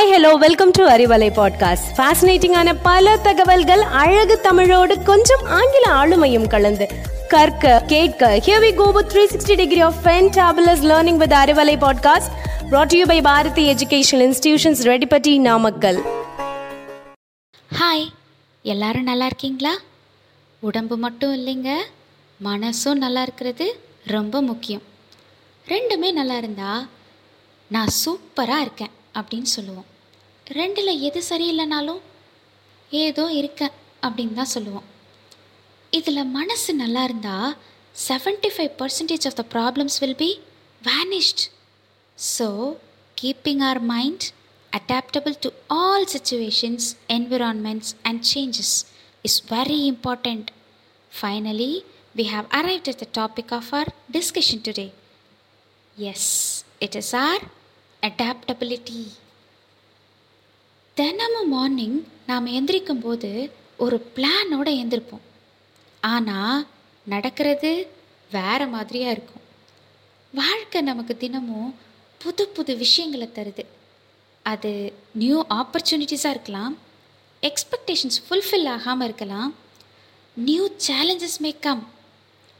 Hi hello welcome to Arivalai podcast ஃபேசினேட்டிங்கான பல தகவல்கள் அழகு தமிழோடு கொஞ்சம் ஆங்கில ஆளுமையும் கலந்து. கற்க கேட்க here we go with 360 degree of fantabulous learning with Arivalai podcast brought to you by Bharathi educational institutions Reddipatti Namakkal hi எல்லாரும் நல்லா இருக்கீங்களா? உடம்பு மட்டும் இல்லைங்க மனசும் நல்லா இருக்கிறது ரொம்ப முக்கியம். ரெண்டுமே நல்லா இருந்தா நான் சூப்பராக இருக்கேன். அப்படின்னு சொல்லுவோம் ரெண்டில் எது சரியில்லைனாலும் ஏதோ இருக்கேன் அப்படின்னு தான் சொல்லுவோம் இதில் மனசு நல்லா இருந்தால் seventy five percentage of the problems will be vanished so keeping our mind adaptable to all situations, environments, and changes is very important. Finally, we have arrived at the topic of our discussion today. Yes, it is our adaptability தினமும் morning நாம் எந்திரிக்கும் போது ஒரு பிளானோடு எந்திருப்போம். ஆனால் நடக்கிறது வேறு மாதிரியாக இருக்கும். வாழ்க்கை நமக்கு தினமும் புது புது விஷயங்களை தருது. அது நியூ ஆப்பர்ச்சுனிட்டிஸாக இருக்கலாம். எக்ஸ்பெக்டேஷன்ஸ் ஃபுல்ஃபில் ஆகாமல் இருக்கலாம். நியூ சேலஞ்சஸ் மே கம்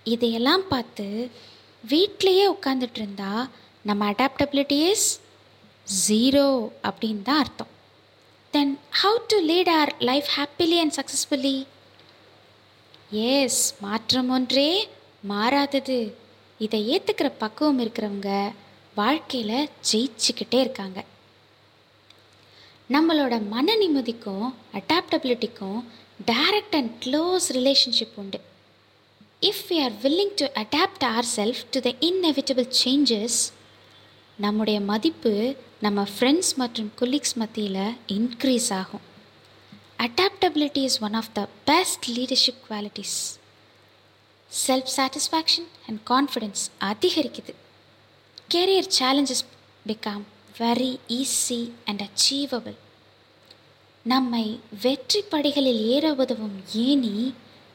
இதையெல்லாம் பார்த்து வீட்லேயே உட்காந்துட்டு இருந்தால் நம்ம அடாப்டபிலிட்டி இஸ் ஜீரோ அப்படின்னு தான் அர்த்தம். Then how to lead our life happily and successfully as மாற்றம் ஒன்றே மாறாதது. இதை ஏற்றுக்கிற பக்குவம் இருக்கிறவங்க வாழ்க்கையில் ஜெயிச்சுக்கிட்டே இருக்காங்க. நம்மளோட மன நிம்மதிக்கும் அடாப்டபிலிட்டிக்கும் டைரக்ட் அண்ட் க்ளோஸ் ரிலேஷன்ஷிப் உண்டு. If we are willing to adapt our self to the inevitable changes நம்முடைய மதிப்பு நம்ம ஃப்ரெண்ட்ஸ் மற்றும் கொலீக்ஸ் மத்தியில் இன்க்ரீஸ் ஆகும். Adaptability is one of the best leadership qualities self satisfaction and confidence அதிகரிக்குது. Career challenges become very easy and achievable நம்மை வெற்றி படிகளில் ஏற உதவும் ஏணி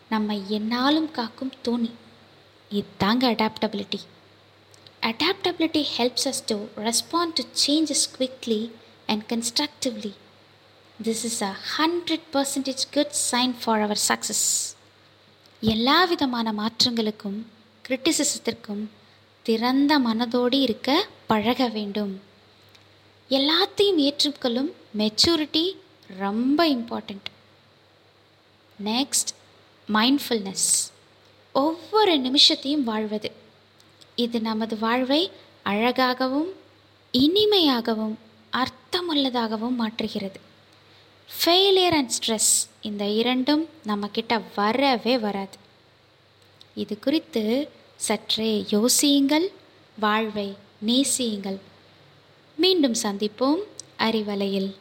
நம்மை என்னாலும் காக்கும் தோணி. இதுதாங்க adaptability adaptability helps us to respond to changes quickly and constructively this is a hundred percentage good sign for our success எல்லா விதமான மாற்றங்களுக்கும் கிரிட்டிசிசத்திற்கும் திறந்த மனதோடு இருக்க பழக வேண்டும் எல்லாத்தையும் ஏற்றுக்கொள்ளும் மெச்சூரிட்டி ரொம்ப இம்பார்ட்டண்ட் நெக்ஸ்ட் மைண்ட்ஃபுல்னஸ் ஒவ்வொரு நிமிஷத்தையும் வாழ்வது இது நமது வாழ்வை அழகாகவும் இனிமையாகவும் அர்த்தமுள்ளதாகவும் மாற்றுகிறது. ஃபெயிலியர் அண்ட் ஸ்ட்ரெஸ் இந்த இரண்டும் நம்மக்கிட்ட வரவே வராது. இது குறித்து சற்றே யோசியுங்கள் வாழ்வை நேசியுங்கள். மீண்டும் சந்திப்போம் அறிவலையில்.